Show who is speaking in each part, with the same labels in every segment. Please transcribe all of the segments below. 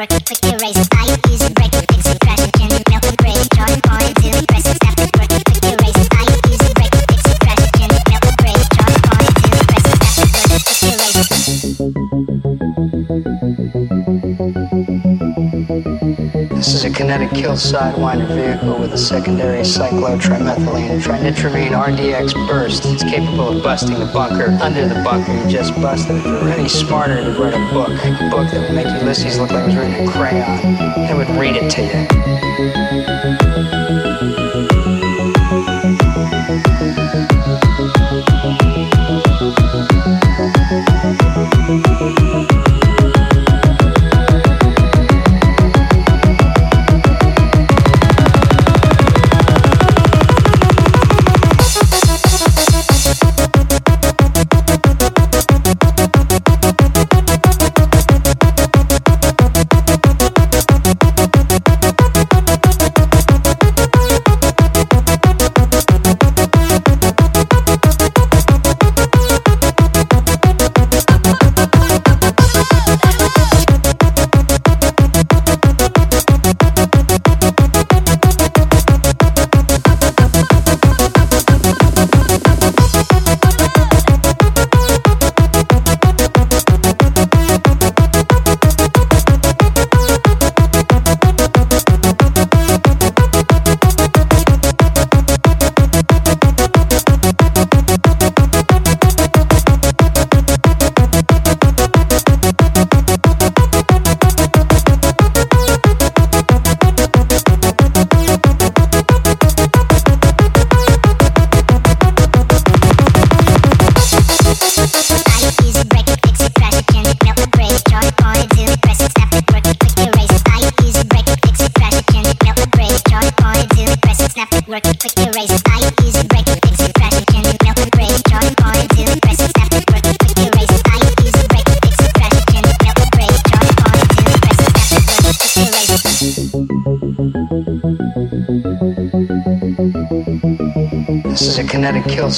Speaker 1: work, click. Sidewinder vehicle with a secondary cyclotrimethylene trinitramine RDX burst. It's capable of busting the bunker under the bunker you just busted. If you were any smarter, to write a book. A book that would make Ulysses look like it was written in crayon. And would read it to you.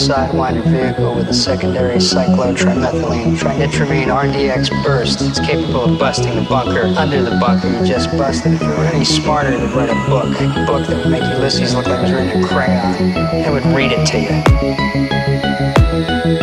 Speaker 1: Sidewinder vehicle with a secondary cyclotrimethylene trinitramine RDX burst. It's capable of busting the bunker under the bunker you just busted. If you were any smarter, to write a book. A book that would make Ulysses look like it was written in crayon. It would read it to you.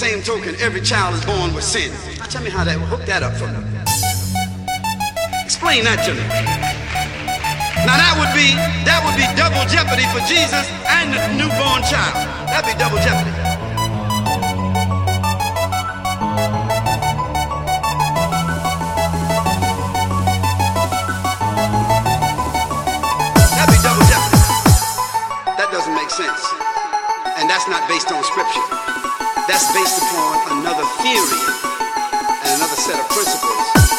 Speaker 2: Same token, every child is born with sin. Now tell me how that, hook that up for me. Explain that to me. Now that would be, that would be double jeopardy for Jesus and the newborn child. That'd be double jeopardy. That's not based on scripture. That's based upon another theory and another set of principles.